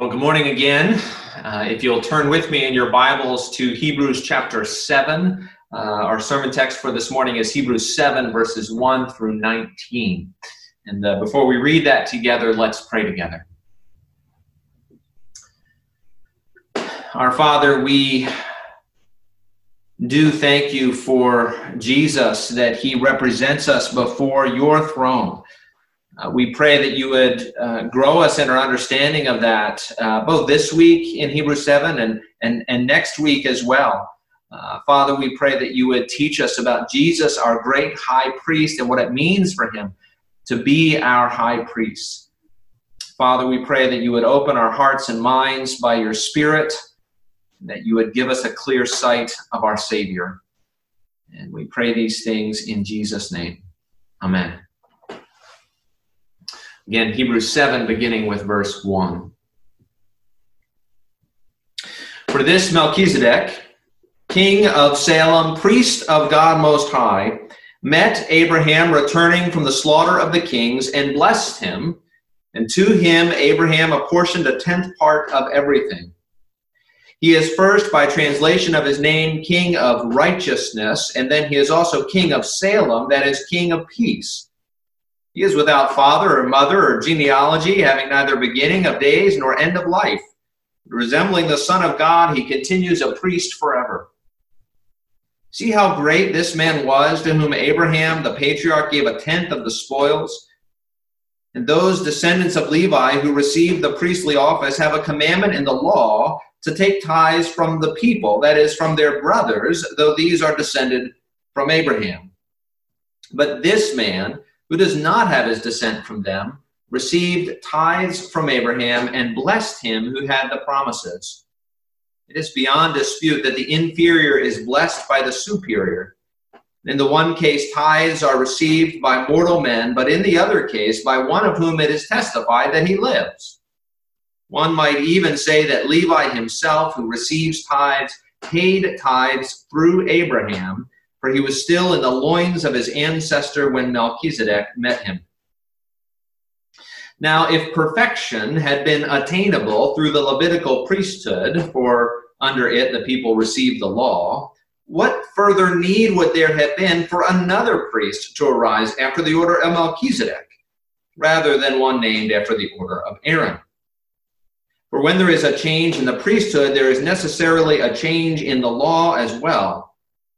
Well, good morning again. Uh, if you'll turn with me in your Bibles to Hebrews chapter 7, uh, our sermon text for this morning is Hebrews 7, verses 1 through 19. And uh, before we read that together, let's pray together. Our Father, we do thank you for Jesus, that he represents us before your throne. Uh, we pray that you would uh, grow us in our understanding of that, uh, both this week in Hebrews 7 and, and, and next week as well. Uh, Father, we pray that you would teach us about Jesus, our great high priest, and what it means for him to be our high priest. Father, we pray that you would open our hearts and minds by your Spirit, that you would give us a clear sight of our Savior. And we pray these things in Jesus' name. Amen. Again, Hebrews 7, beginning with verse 1. For this Melchizedek, king of Salem, priest of God Most High, met Abraham returning from the slaughter of the kings and blessed him. And to him, Abraham apportioned a tenth part of everything. He is first, by translation of his name, king of righteousness, and then he is also king of Salem, that is, king of peace. He is without father or mother or genealogy, having neither beginning of days nor end of life. Resembling the Son of God, he continues a priest forever. See how great this man was to whom Abraham, the patriarch, gave a tenth of the spoils? And those descendants of Levi who received the priestly office have a commandment in the law to take tithes from the people, that is, from their brothers, though these are descended from Abraham. But this man, who does not have his descent from them, received tithes from Abraham and blessed him who had the promises. It is beyond dispute that the inferior is blessed by the superior. In the one case, tithes are received by mortal men, but in the other case, by one of whom it is testified that he lives. One might even say that Levi himself, who receives tithes, paid tithes through Abraham for he was still in the loins of his ancestor when Melchizedek met him. Now, if perfection had been attainable through the Levitical priesthood, for under it the people received the law, what further need would there have been for another priest to arise after the order of Melchizedek, rather than one named after the order of Aaron? For when there is a change in the priesthood, there is necessarily a change in the law as well.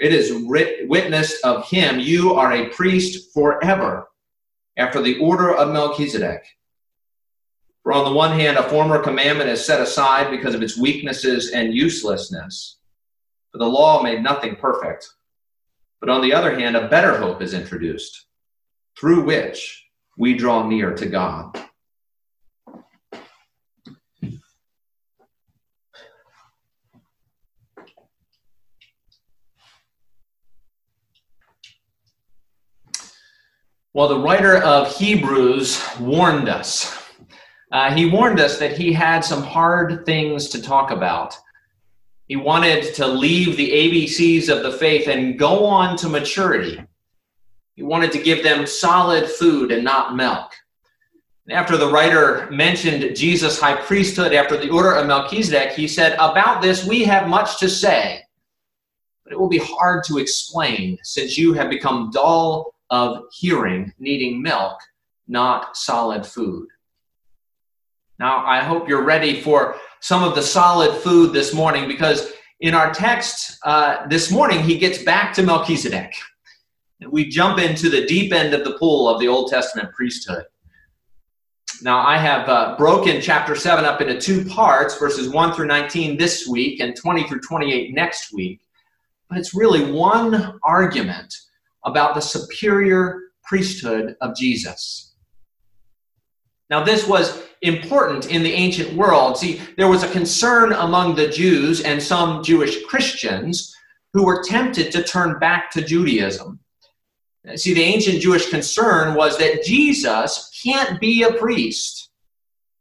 It is writ- witnessed of him, you are a priest forever, after the order of Melchizedek. For on the one hand, a former commandment is set aside because of its weaknesses and uselessness. For the law made nothing perfect. But on the other hand, a better hope is introduced, through which we draw near to God. Well, the writer of Hebrews warned us. Uh, he warned us that he had some hard things to talk about. He wanted to leave the ABCs of the faith and go on to maturity. He wanted to give them solid food and not milk. After the writer mentioned Jesus' high priesthood after the order of Melchizedek, he said, About this we have much to say, but it will be hard to explain since you have become dull of hearing, needing milk, not solid food. Now, I hope you're ready for some of the solid food this morning because in our text uh, this morning, he gets back to Melchizedek. We jump into the deep end of the pool of the Old Testament priesthood. Now, I have uh, broken chapter 7 up into two parts, verses 1 through 19 this week and 20 through 28 next week. But it's really one argument about the superior priesthood of Jesus. Now, this was important in the ancient world. See, there was a concern among the Jews and some Jewish Christians who were tempted to turn back to Judaism. See, the ancient Jewish concern was that Jesus can't be a priest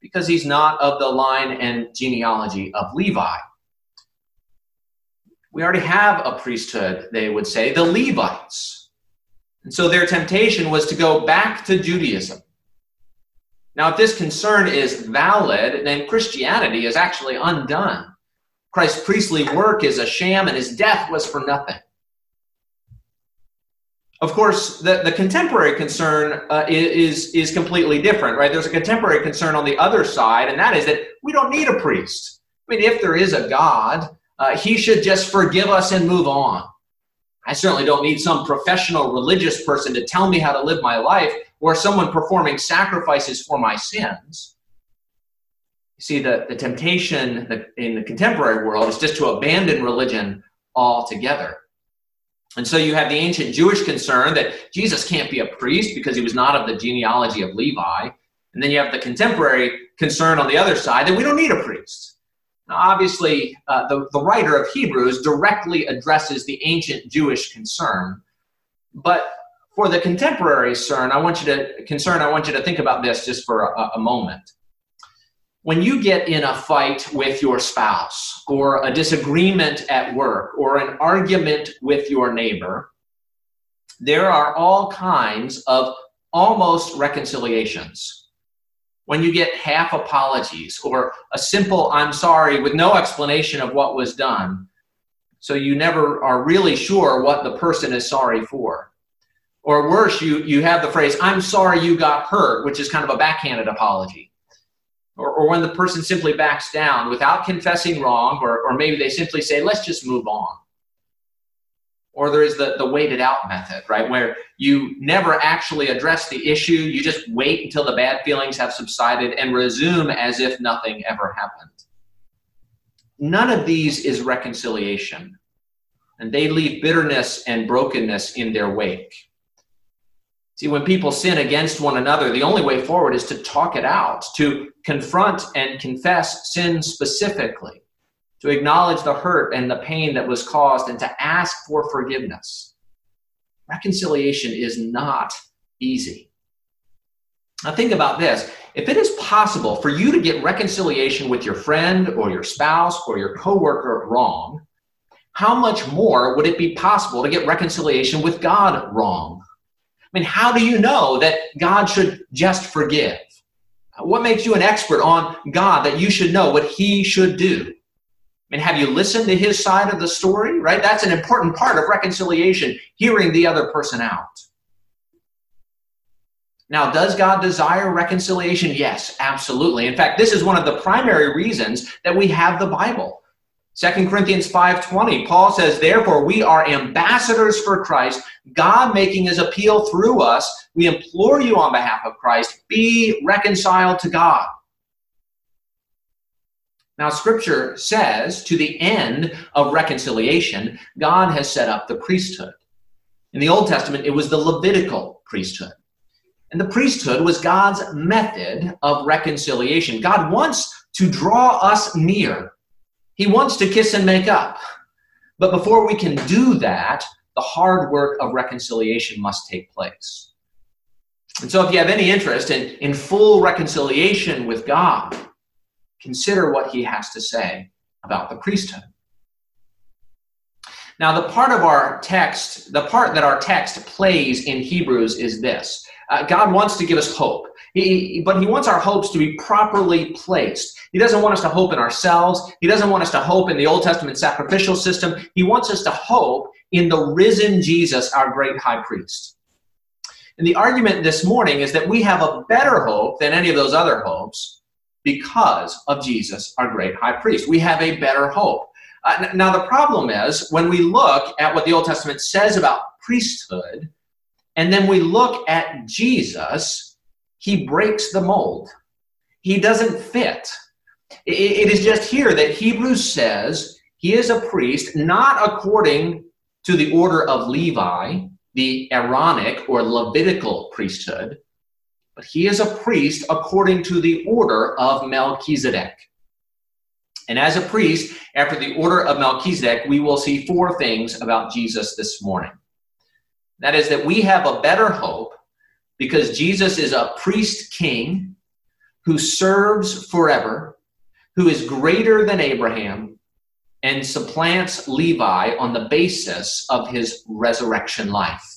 because he's not of the line and genealogy of Levi. We already have a priesthood, they would say, the Levites. And so their temptation was to go back to Judaism. Now, if this concern is valid, then Christianity is actually undone. Christ's priestly work is a sham and his death was for nothing. Of course, the, the contemporary concern uh, is, is completely different, right? There's a contemporary concern on the other side, and that is that we don't need a priest. I mean, if there is a God, uh, he should just forgive us and move on. I certainly don't need some professional religious person to tell me how to live my life or someone performing sacrifices for my sins. You see, the, the temptation in the contemporary world is just to abandon religion altogether. And so you have the ancient Jewish concern that Jesus can't be a priest because he was not of the genealogy of Levi. And then you have the contemporary concern on the other side that we don't need a priest. Now, obviously, uh, the, the writer of Hebrews directly addresses the ancient Jewish concern. But for the contemporary concern, I want you to concern, I want you to think about this just for a, a moment when you get in a fight with your spouse or a disagreement at work or an argument with your neighbor, there are all kinds of almost reconciliations. When you get half apologies or a simple I'm sorry with no explanation of what was done, so you never are really sure what the person is sorry for. Or worse, you, you have the phrase, I'm sorry you got hurt, which is kind of a backhanded apology or, or when the person simply backs down without confessing wrong, or, or maybe they simply say, let's just move on. Or there is the, the waited out method, right, where you never actually address the issue, you just wait until the bad feelings have subsided and resume as if nothing ever happened. None of these is reconciliation, and they leave bitterness and brokenness in their wake. See, when people sin against one another, the only way forward is to talk it out, to confront and confess sin specifically, to acknowledge the hurt and the pain that was caused, and to ask for forgiveness. Reconciliation is not easy. Now, think about this. If it is possible for you to get reconciliation with your friend or your spouse or your coworker wrong, how much more would it be possible to get reconciliation with God wrong? I mean, how do you know that God should just forgive? What makes you an expert on God that you should know what he should do? Mean, have you listened to his side of the story, right? That's an important part of reconciliation, hearing the other person out. Now, does God desire reconciliation? Yes, absolutely. In fact, this is one of the primary reasons that we have the Bible. 2 Corinthians 5:20 Paul says therefore we are ambassadors for Christ God making his appeal through us we implore you on behalf of Christ be reconciled to God Now scripture says to the end of reconciliation God has set up the priesthood In the Old Testament it was the Levitical priesthood and the priesthood was God's method of reconciliation God wants to draw us near he wants to kiss and make up. But before we can do that, the hard work of reconciliation must take place. And so, if you have any interest in, in full reconciliation with God, consider what he has to say about the priesthood. Now, the part of our text, the part that our text plays in Hebrews is this uh, God wants to give us hope. He, but he wants our hopes to be properly placed. He doesn't want us to hope in ourselves. He doesn't want us to hope in the Old Testament sacrificial system. He wants us to hope in the risen Jesus, our great high priest. And the argument this morning is that we have a better hope than any of those other hopes because of Jesus, our great high priest. We have a better hope. Uh, now, the problem is when we look at what the Old Testament says about priesthood, and then we look at Jesus, he breaks the mold. He doesn't fit. It is just here that Hebrews says he is a priest not according to the order of Levi, the Aaronic or Levitical priesthood, but he is a priest according to the order of Melchizedek. And as a priest, after the order of Melchizedek, we will see four things about Jesus this morning. That is, that we have a better hope because Jesus is a priest king who serves forever, who is greater than Abraham, and supplants Levi on the basis of his resurrection life.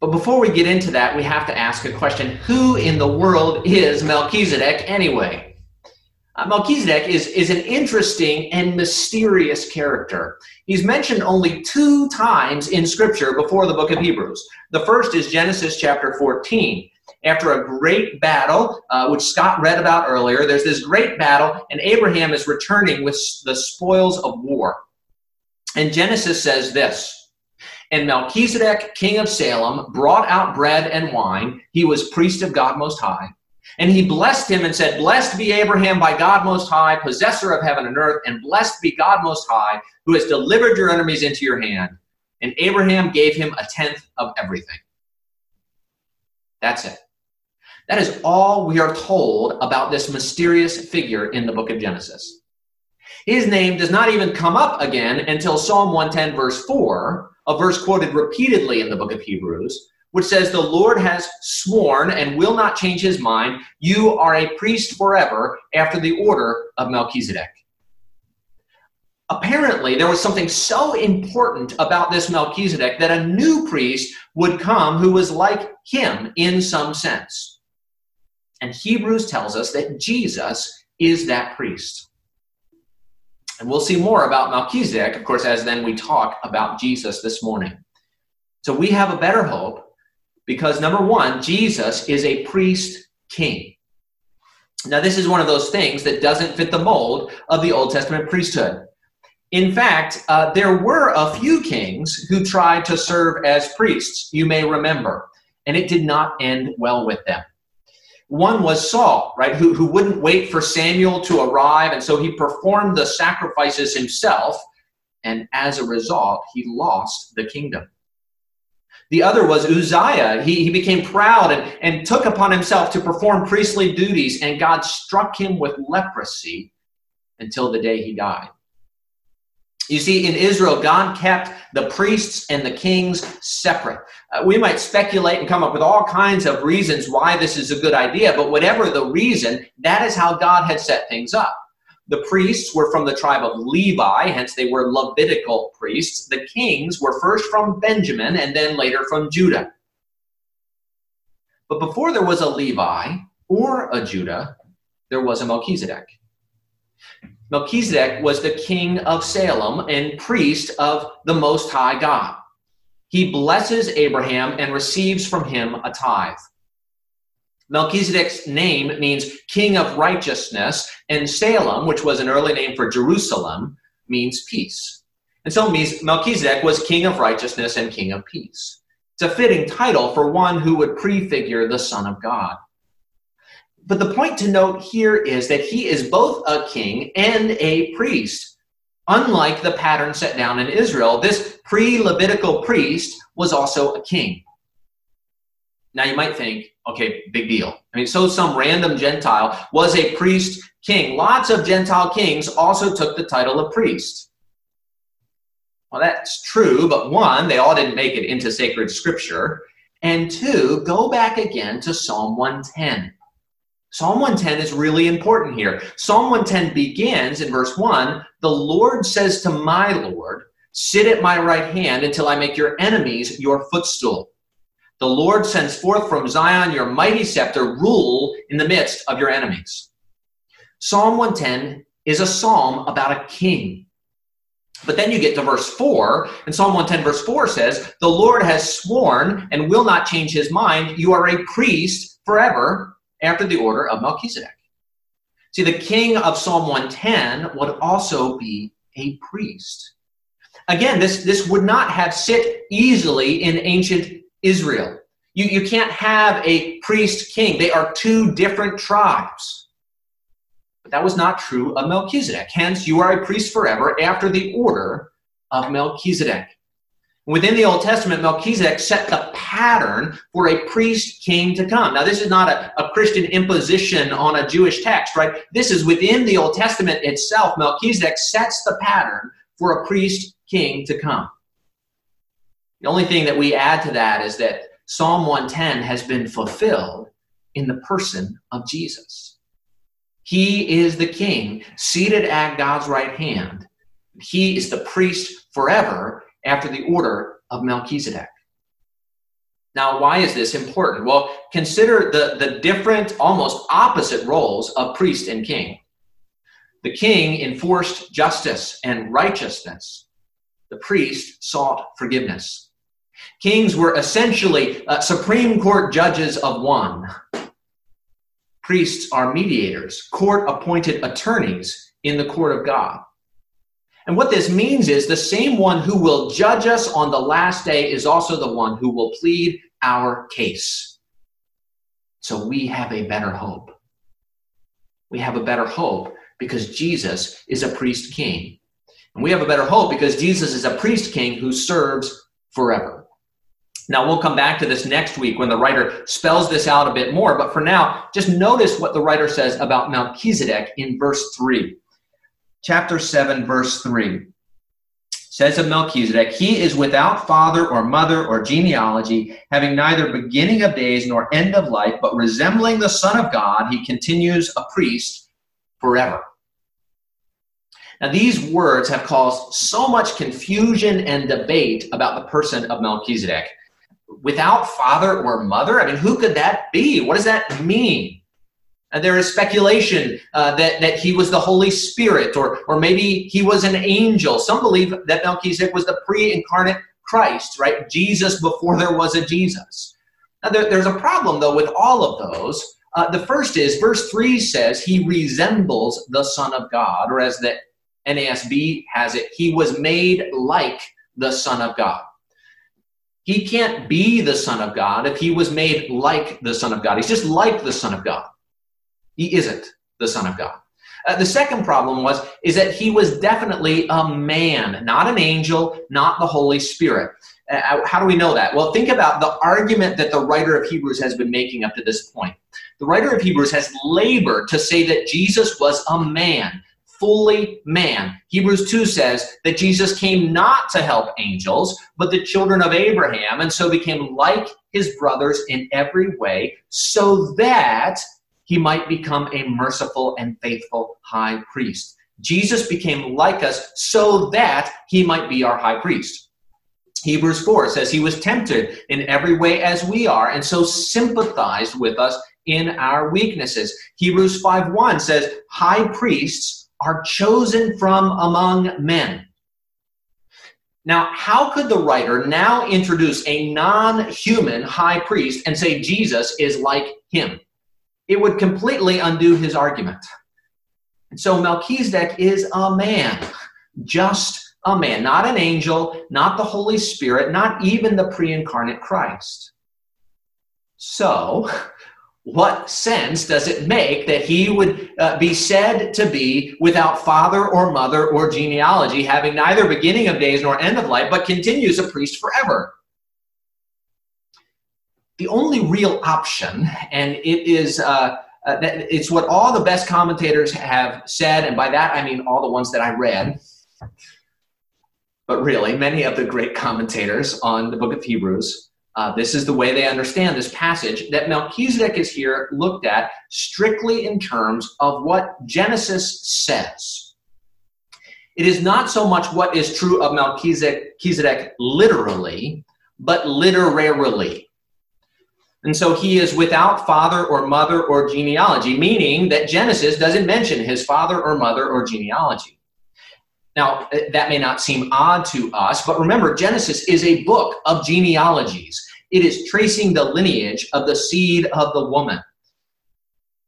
But before we get into that, we have to ask a question Who in the world is Melchizedek anyway? Uh, Melchizedek is, is an interesting and mysterious character. He's mentioned only two times in Scripture before the book of Hebrews. The first is Genesis chapter 14. After a great battle, uh, which Scott read about earlier, there's this great battle, and Abraham is returning with the spoils of war. And Genesis says this And Melchizedek, king of Salem, brought out bread and wine. He was priest of God Most High. And he blessed him and said, Blessed be Abraham by God Most High, possessor of heaven and earth, and blessed be God Most High, who has delivered your enemies into your hand. And Abraham gave him a tenth of everything. That's it. That is all we are told about this mysterious figure in the book of Genesis. His name does not even come up again until Psalm 110, verse 4, a verse quoted repeatedly in the book of Hebrews, which says, The Lord has sworn and will not change his mind. You are a priest forever after the order of Melchizedek. Apparently, there was something so important about this Melchizedek that a new priest would come who was like him in some sense. And Hebrews tells us that Jesus is that priest. And we'll see more about Melchizedek, of course, as then we talk about Jesus this morning. So we have a better hope because number one, Jesus is a priest king. Now, this is one of those things that doesn't fit the mold of the Old Testament priesthood. In fact, uh, there were a few kings who tried to serve as priests, you may remember, and it did not end well with them. One was Saul, right, who, who wouldn't wait for Samuel to arrive, and so he performed the sacrifices himself, and as a result, he lost the kingdom. The other was Uzziah. He, he became proud and, and took upon himself to perform priestly duties, and God struck him with leprosy until the day he died. You see, in Israel, God kept the priests and the kings separate. Uh, we might speculate and come up with all kinds of reasons why this is a good idea, but whatever the reason, that is how God had set things up. The priests were from the tribe of Levi, hence they were Levitical priests. The kings were first from Benjamin and then later from Judah. But before there was a Levi or a Judah, there was a Melchizedek. Melchizedek was the king of Salem and priest of the Most High God. He blesses Abraham and receives from him a tithe. Melchizedek's name means king of righteousness, and Salem, which was an early name for Jerusalem, means peace. And so Melchizedek was king of righteousness and king of peace. It's a fitting title for one who would prefigure the Son of God. But the point to note here is that he is both a king and a priest. Unlike the pattern set down in Israel, this pre Levitical priest was also a king. Now you might think, okay, big deal. I mean, so some random Gentile was a priest king. Lots of Gentile kings also took the title of priest. Well, that's true, but one, they all didn't make it into sacred scripture. And two, go back again to Psalm 110. Psalm 110 is really important here. Psalm 110 begins in verse 1 The Lord says to my Lord, Sit at my right hand until I make your enemies your footstool. The Lord sends forth from Zion your mighty scepter, rule in the midst of your enemies. Psalm 110 is a psalm about a king. But then you get to verse 4, and Psalm 110, verse 4 says, The Lord has sworn and will not change his mind. You are a priest forever after the order of Melchizedek. See, the king of Psalm 110 would also be a priest. Again, this, this would not have sit easily in ancient Israel. You, you can't have a priest king, they are two different tribes. But that was not true of Melchizedek. Hence, you are a priest forever after the order of Melchizedek. Within the Old Testament, Melchizedek set the pattern for a priest king to come. Now, this is not a, a, Christian imposition on a Jewish text, right? This is within the Old Testament itself. Melchizedek sets the pattern for a priest king to come. The only thing that we add to that is that Psalm 110 has been fulfilled in the person of Jesus. He is the king seated at God's right hand. He is the priest forever after the order of Melchizedek. Now, why is this important? Well, consider the, the different, almost opposite roles of priest and king. The king enforced justice and righteousness, the priest sought forgiveness. Kings were essentially uh, Supreme Court judges of one. Priests are mediators, court appointed attorneys in the court of God. And what this means is the same one who will judge us on the last day is also the one who will plead our case. So we have a better hope. We have a better hope because Jesus is a priest king. And we have a better hope because Jesus is a priest king who serves forever. Now, we'll come back to this next week when the writer spells this out a bit more. But for now, just notice what the writer says about Melchizedek in verse 3 chapter 7, verse 3 says of Melchizedek, he is without father or mother or genealogy, having neither beginning of days nor end of life, but resembling the Son of God, he continues a priest forever. Now, these words have caused so much confusion and debate about the person of Melchizedek. Without father or mother? I mean, who could that be? What does that mean? And there is speculation uh, that, that he was the Holy Spirit, or, or maybe he was an angel. Some believe that Melchizedek was the pre incarnate Christ, right? Jesus before there was a Jesus. Now, there, there's a problem, though, with all of those. Uh, the first is verse 3 says he resembles the Son of God, or as the NASB has it, he was made like the Son of God. He can't be the Son of God if he was made like the Son of God. He's just like the Son of God. He isn't the Son of God. Uh, the second problem was is that he was definitely a man, not an angel, not the Holy Spirit. Uh, uh, how do we know that? Well, think about the argument that the writer of Hebrews has been making up to this point. The writer of Hebrews has labored to say that Jesus was a man, fully man. Hebrews 2 says that Jesus came not to help angels, but the children of Abraham, and so became like his brothers in every way, so that he might become a merciful and faithful high priest. Jesus became like us so that he might be our high priest. Hebrews 4 says he was tempted in every way as we are and so sympathized with us in our weaknesses. Hebrews 5:1 says high priests are chosen from among men. Now, how could the writer now introduce a non-human high priest and say Jesus is like him? It would completely undo his argument. And so Melchizedek is a man, just a man, not an angel, not the Holy Spirit, not even the pre incarnate Christ. So, what sense does it make that he would uh, be said to be without father or mother or genealogy, having neither beginning of days nor end of life, but continues a priest forever? The only real option, and it is uh, uh, it's what all the best commentators have said, and by that I mean all the ones that I read. But really, many of the great commentators on the book of Hebrews, uh, this is the way they understand this passage that Melchizedek is here looked at strictly in terms of what Genesis says. It is not so much what is true of Melchizedek literally, but literarily. And so he is without father or mother or genealogy, meaning that Genesis doesn't mention his father or mother or genealogy. Now, eh, that may not seem odd to us, but remember, Genesis is a book of genealogies. It is tracing the lineage of the seed of the woman.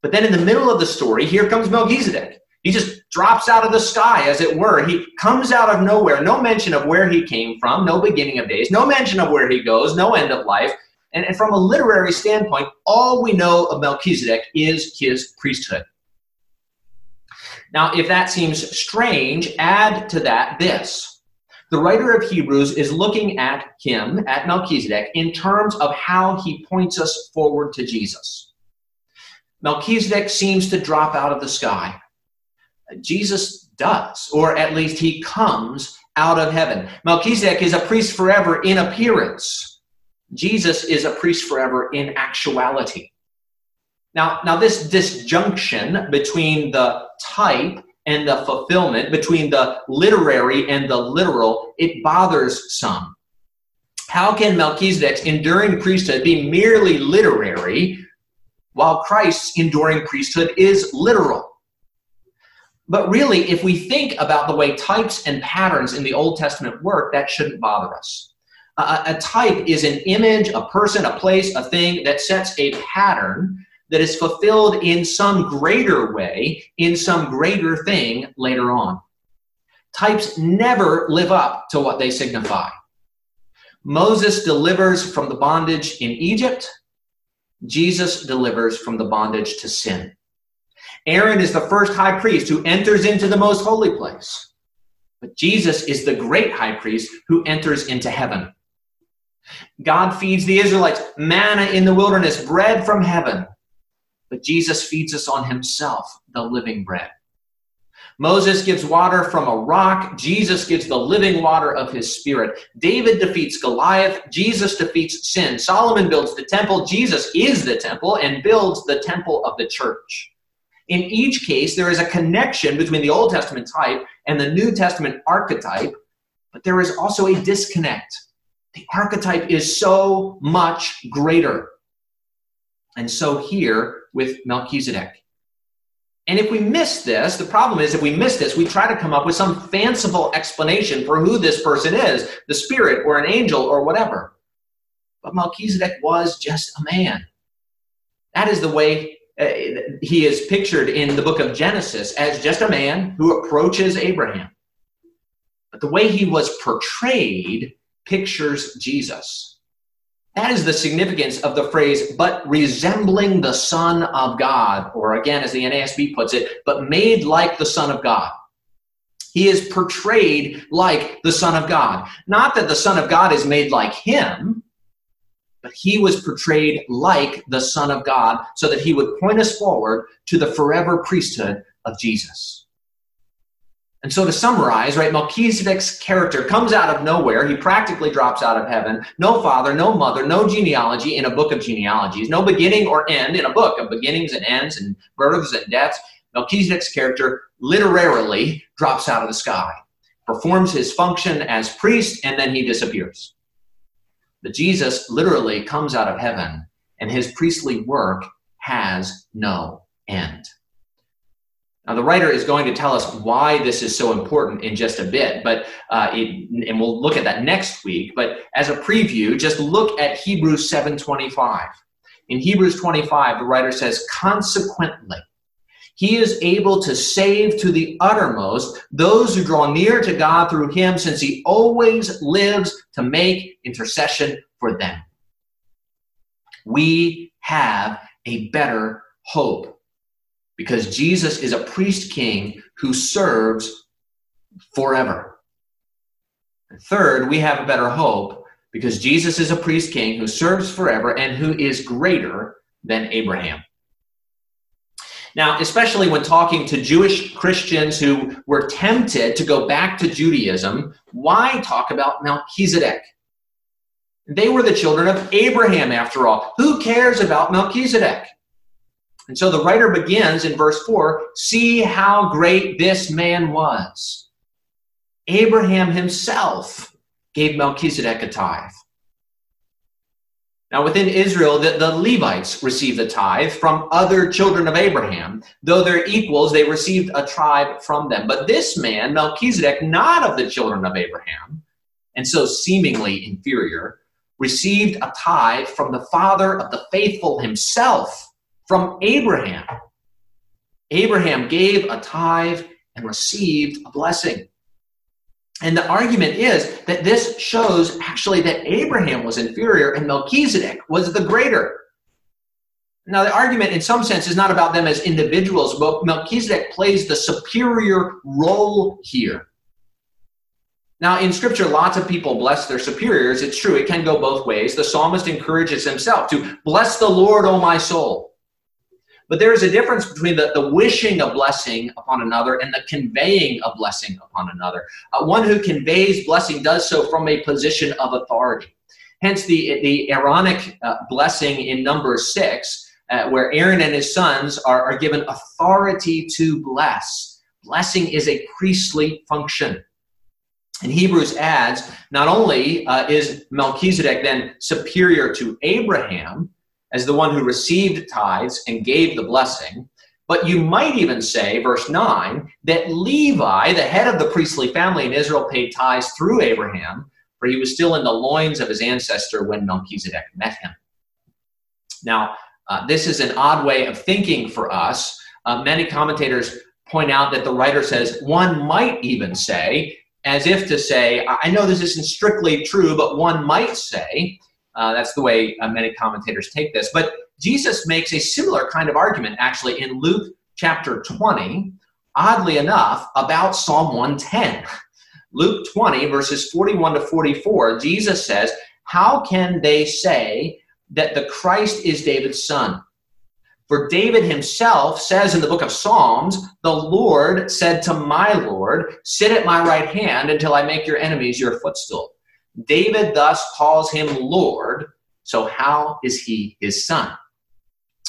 But then in the middle of the story, here comes Melchizedek. He just drops out of the sky, as it were. He comes out of nowhere. No mention of where he came from, no beginning of days, no mention of where he goes, no end of life. And, and from a literary standpoint, all we know of Melchizedek is his priesthood. Now, if that seems strange, add to that this. The writer of Hebrews is looking at him, at Melchizedek, in terms of how he points us forward to Jesus. Melchizedek seems to drop out of the sky. Jesus does, or at least he comes out of heaven. Melchizedek is a priest forever in appearance. Jesus is a priest forever in actuality. Now, now this disjunction between the type and the fulfillment, between the literary and the literal, it bothers some. How can Melchizedek's enduring priesthood be merely literary while Christ's enduring priesthood is literal? But really, if we think about the way types and patterns in the Old Testament work, that shouldn't bother us. A, a type is an image, a person, a place, a thing that sets a pattern that is fulfilled in some greater way, in some greater thing later on. Types never live up to what they signify. Moses delivers from the bondage in Egypt. Jesus delivers from the bondage to sin. Aaron is the first high priest who enters into the most holy place. But Jesus is the great high priest who enters into heaven. God feeds the Israelites manna in the wilderness, bread from heaven but Jesus feeds us on himself, the living bread. Moses gives water from a rock. Jesus gives the living water of his spirit. David defeats Goliath. Jesus defeats sin. Solomon builds the temple. Jesus is the temple and builds the temple of the church. In each case, there is a connection between the Old Testament type and the New Testament archetype, but there is also a disconnect. The archetype is so much greater. And so here with Melchizedek. And if we miss this, the problem is if we miss this, we try to come up with some fanciful explanation for who this person is the spirit or an angel or whatever. But Melchizedek was just a man. That is the way uh, he is pictured in the book of Genesis as just a man who approaches Abraham. But the way he was portrayed pictures Jesus. That is the significance of the phrase, but resembling the Son of God, or again, as the NASB puts it, but made like the Son of God. He is portrayed like the Son of God. Not that the Son of God is made like him, but he was portrayed like the Son of God so that he would point us forward to the forever priesthood of Jesus. And so to summarize, right, Melchizedek's character comes out of nowhere. He practically drops out of heaven. No father, no mother, no genealogy in a book of genealogies, no beginning or end in a book of beginnings and ends and births and deaths. Melchizedek's character literally drops out of the sky, performs his function as priest, and then he disappears. But Jesus literally comes out of heaven, and his priestly work has no end. Now, the writer is going to tell us why this is so important in just a bit, but uh, it, and we'll look at that next week. But as a preview, just look at Hebrews 7:25. In Hebrews 25, the writer says, "Consequently, he is able to save to the uttermost those who draw near to God through him, since he always lives to make intercession for them." We have a better hope because Jesus is a priest king who serves forever. And third, we have a better hope because Jesus is a priest king who serves forever and who is greater than Abraham. Now, especially when talking to Jewish Christians who were tempted to go back to Judaism, why talk about Melchizedek? They were the children of Abraham, after all. Who cares about Melchizedek? And so the writer begins in verse 4 see how great this man was. Abraham himself gave Melchizedek a tithe. Now, within Israel, the, the Levites received a tithe from other children of Abraham. Though they're equals, they received a tribe from them. But this man, Melchizedek, not of the children of Abraham, and so seemingly inferior, received a tithe from the father of the faithful himself from Abraham. Abraham gave a tithe and received a blessing. And the argument is that this shows actually that Abraham was inferior and Melchizedek was the greater. Now, the argument in some sense is not about them as individuals, but Melchizedek plays the superior role here. Now, in scripture, lots of people bless their superiors. It's true, it can go both ways. The psalmist encourages himself to bless the Lord, O my soul. But there is a difference between the, the wishing a blessing upon another and the conveying a blessing upon another. Uh, one who conveys blessing does so from a position of authority. Hence, the, the Aaronic uh, blessing in number six, uh, where Aaron and his sons are, are given authority to bless. Blessing is a priestly function. And Hebrews adds not only uh, is Melchizedek then superior to Abraham as the one who received tithes and gave the blessing, but you might even say, verse 9, that Levi, the head of the priestly family in Israel, paid tithes through Abraham, for he was still in the loins of his ancestor when Melchizedek met him. Now, uh, this is an odd way of thinking for us. Uh, many commentators point out that the writer says one might even say as if to say, I know this isn't strictly true, but one might say, uh, that's the way uh, many commentators take this. But Jesus makes a similar kind of argument actually in Luke chapter 20, oddly enough, about Psalm 110. Luke 20, verses 41 to 44, Jesus says, How can they say that the Christ is David's son? For David himself says in the book of Psalms, The Lord said to my Lord, Sit at my right hand until I make your enemies your footstool. David thus calls him Lord, so how is he his son?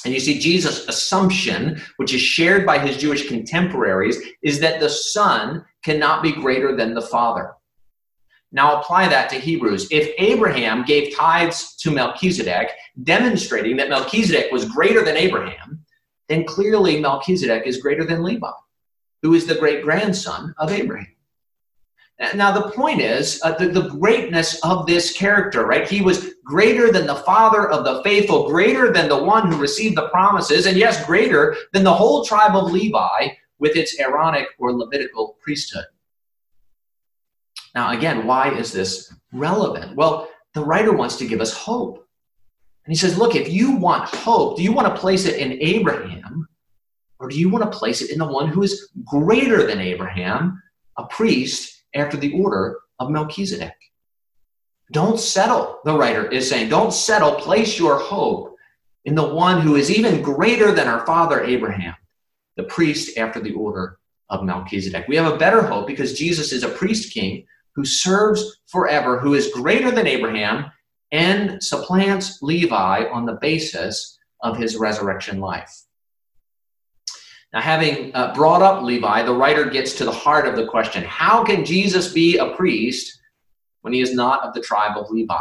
And you see, Jesus' assumption, which is shared by his Jewish contemporaries, is that the Son cannot be greater than the Father. Now apply that to Hebrews. If Abraham gave tithes to Melchizedek, demonstrating that Melchizedek was greater than Abraham, then clearly Melchizedek is greater than Levi, who is the great grandson of Abraham. Now, the point is uh, the, the greatness of this character, right? He was greater than the father of the faithful, greater than the one who received the promises, and yes, greater than the whole tribe of Levi with its Aaronic or Levitical priesthood. Now, again, why is this relevant? Well, the writer wants to give us hope. And he says, look, if you want hope, do you want to place it in Abraham or do you want to place it in the one who is greater than Abraham, a priest after the order of Melchizedek? Don't settle, the writer is saying. Don't settle. Place your hope in the one who is even greater than our father Abraham, the priest after the order of Melchizedek. We have a better hope because Jesus is a priest king who serves forever, who is greater than Abraham, and supplants Levi on the basis of his resurrection life. Now, having uh, brought up Levi, the writer gets to the heart of the question how can Jesus be a priest when he is not of the tribe of Levi?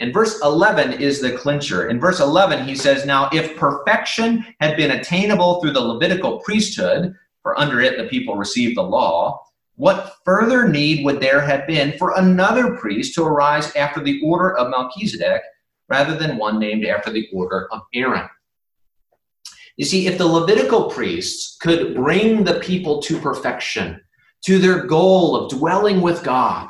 And verse 11 is the clincher. In verse 11, he says, Now, if perfection had been attainable through the Levitical priesthood, for under it the people received the law, what further need would there have been for another priest to arise after the order of Melchizedek rather than one named after the order of Aaron? You see, if the Levitical priests could bring the people to perfection, to their goal of dwelling with God,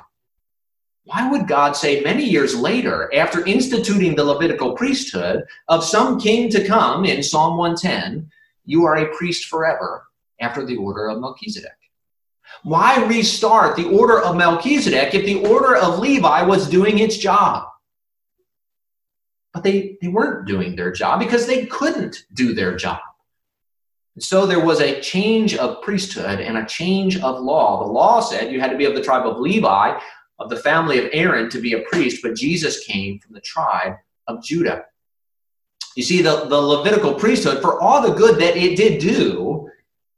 why would God say many years later, after instituting the Levitical priesthood, of some king to come in Psalm 110, you are a priest forever after the order of Melchizedek? Why restart the order of Melchizedek if the order of Levi was doing its job? But they, they weren't doing their job because they couldn't do their job. So there was a change of priesthood and a change of law. The law said you had to be of the tribe of Levi, of the family of Aaron, to be a priest, but Jesus came from the tribe of Judah. You see, the, the Levitical priesthood, for all the good that it did do,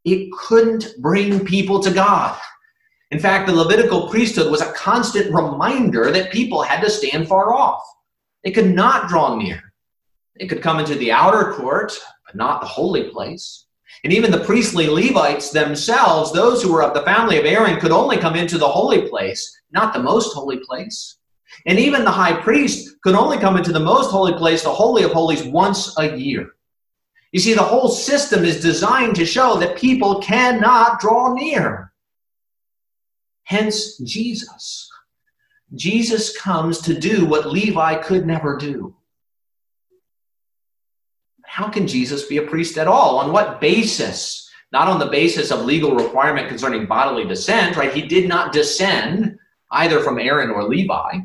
it couldn't bring people to God. In fact, the Levitical priesthood was a constant reminder that people had to stand far off. They could not draw near. They could come into the outer court, but not the holy place. And even the priestly Levites themselves, those who were of the family of Aaron, could only come into the holy place, not the most holy place. And even the high priest could only come into the most holy place, the Holy of Holies, once a year. You see, the whole system is designed to show that people cannot draw near. Hence, Jesus. Jesus comes to do what Levi could never do. How can Jesus be a priest at all? On what basis? Not on the basis of legal requirement concerning bodily descent, right? He did not descend either from Aaron or Levi,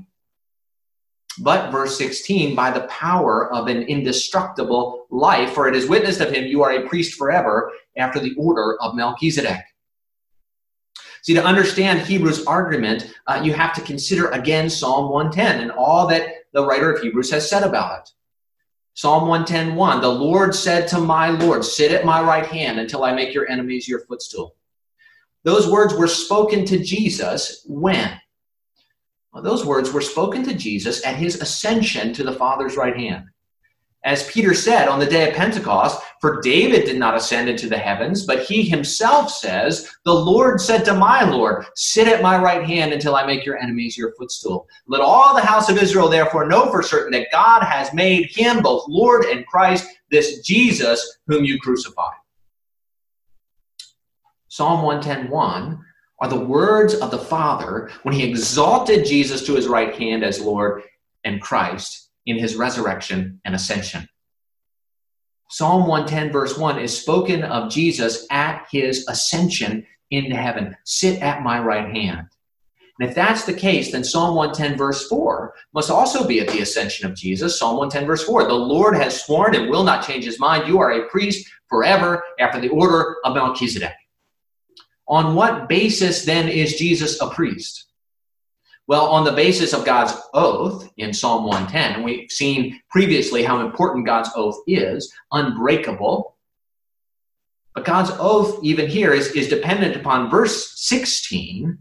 but verse 16, by the power of an indestructible life, for it is witnessed of him, you are a priest forever after the order of Melchizedek. See, to understand Hebrews' argument, uh, you have to consider again Psalm 110 and all that the writer of Hebrews has said about it. Psalm 110:1, the Lord said to my Lord, Sit at my right hand until I make your enemies your footstool. Those words were spoken to Jesus when? Well, those words were spoken to Jesus at his ascension to the Father's right hand. As Peter said on the day of Pentecost, for David did not ascend into the heavens, but he himself says, The Lord said to my Lord, Sit at my right hand until I make your enemies your footstool. Let all the house of Israel therefore know for certain that God has made him both Lord and Christ, this Jesus whom you crucified. Psalm 110:1 are the words of the Father when he exalted Jesus to his right hand as Lord and Christ in his resurrection and ascension. Psalm 110, verse 1, is spoken of Jesus at his ascension into heaven. Sit at my right hand. And if that's the case, then Psalm 110, verse 4 must also be at the ascension of Jesus. Psalm 110, verse 4 The Lord has sworn and will not change his mind. You are a priest forever after the order of Melchizedek. On what basis then is Jesus a priest? Well, on the basis of God's oath in Psalm 110, and we've seen previously how important God's oath is, unbreakable. But God's oath, even here, is, is dependent upon verse 16,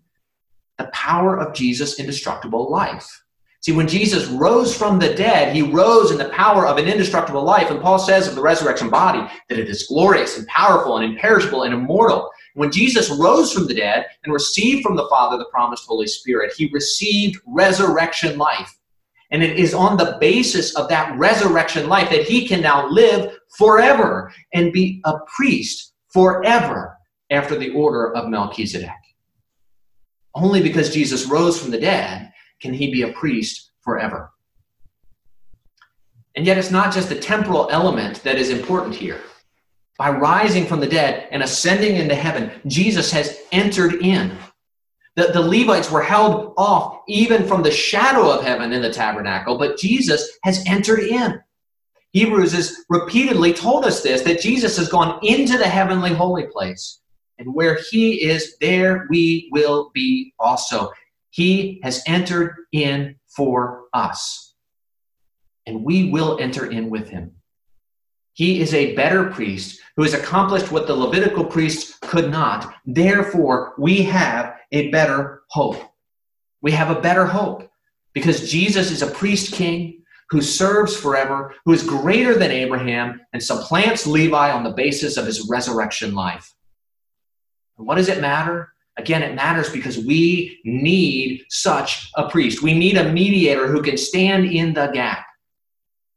the power of Jesus' indestructible life. See, when Jesus rose from the dead, he rose in the power of an indestructible life. And Paul says of the resurrection body that it is glorious and powerful and imperishable and immortal. When Jesus rose from the dead and received from the Father the promised Holy Spirit, he received resurrection life. And it is on the basis of that resurrection life that he can now live forever and be a priest forever after the order of Melchizedek. Only because Jesus rose from the dead can he be a priest forever. And yet, it's not just the temporal element that is important here. By rising from the dead and ascending into heaven, Jesus has entered in. The, the Levites were held off even from the shadow of heaven in the tabernacle, but Jesus has entered in. Hebrews has repeatedly told us this that Jesus has gone into the heavenly holy place. And where he is, there we will be also. He has entered in for us. And we will enter in with him. He is a better priest who has accomplished what the Levitical priests could not. Therefore, we have a better hope. We have a better hope because Jesus is a priest king who serves forever, who is greater than Abraham, and supplants Levi on the basis of his resurrection life. And what does it matter? Again, it matters because we need such a priest. We need a mediator who can stand in the gap.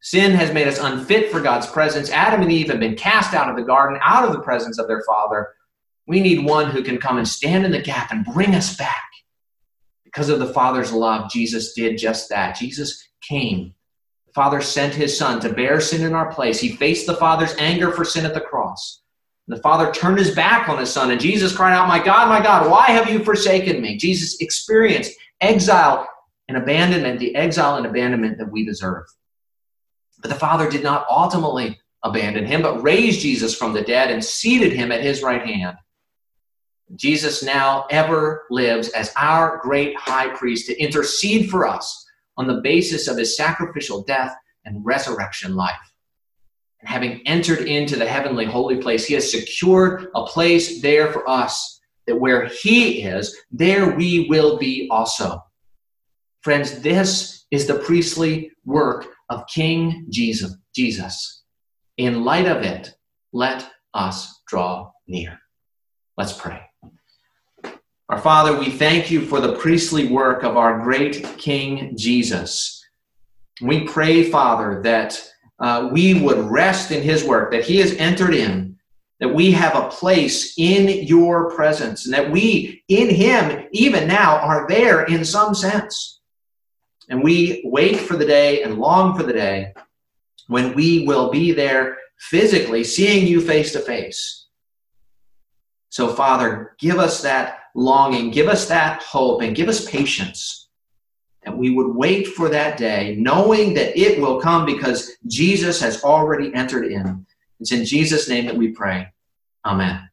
Sin has made us unfit for God's presence. Adam and Eve have been cast out of the garden, out of the presence of their Father. We need one who can come and stand in the gap and bring us back. Because of the Father's love, Jesus did just that. Jesus came. The Father sent his Son to bear sin in our place. He faced the Father's anger for sin at the cross. The Father turned his back on his Son, and Jesus cried out, My God, my God, why have you forsaken me? Jesus experienced exile and abandonment, the exile and abandonment that we deserve. The Father did not ultimately abandon him, but raised Jesus from the dead and seated him at his right hand. Jesus now ever lives as our great high priest to intercede for us on the basis of his sacrificial death and resurrection life. And having entered into the heavenly holy place, he has secured a place there for us that where he is, there we will be also. Friends, this is the priestly work of King Jesus. Jesus. In light of it, let us draw near. Let's pray. Our Father, we thank you for the priestly work of our great King Jesus. We pray, Father, that uh, we would rest in his work, that he has entered in, that we have a place in your presence, and that we, in him, even now, are there in some sense. And we wait for the day and long for the day when we will be there physically, seeing you face to face. So, Father, give us that longing, give us that hope, and give us patience that we would wait for that day, knowing that it will come because Jesus has already entered in. It's in Jesus' name that we pray. Amen.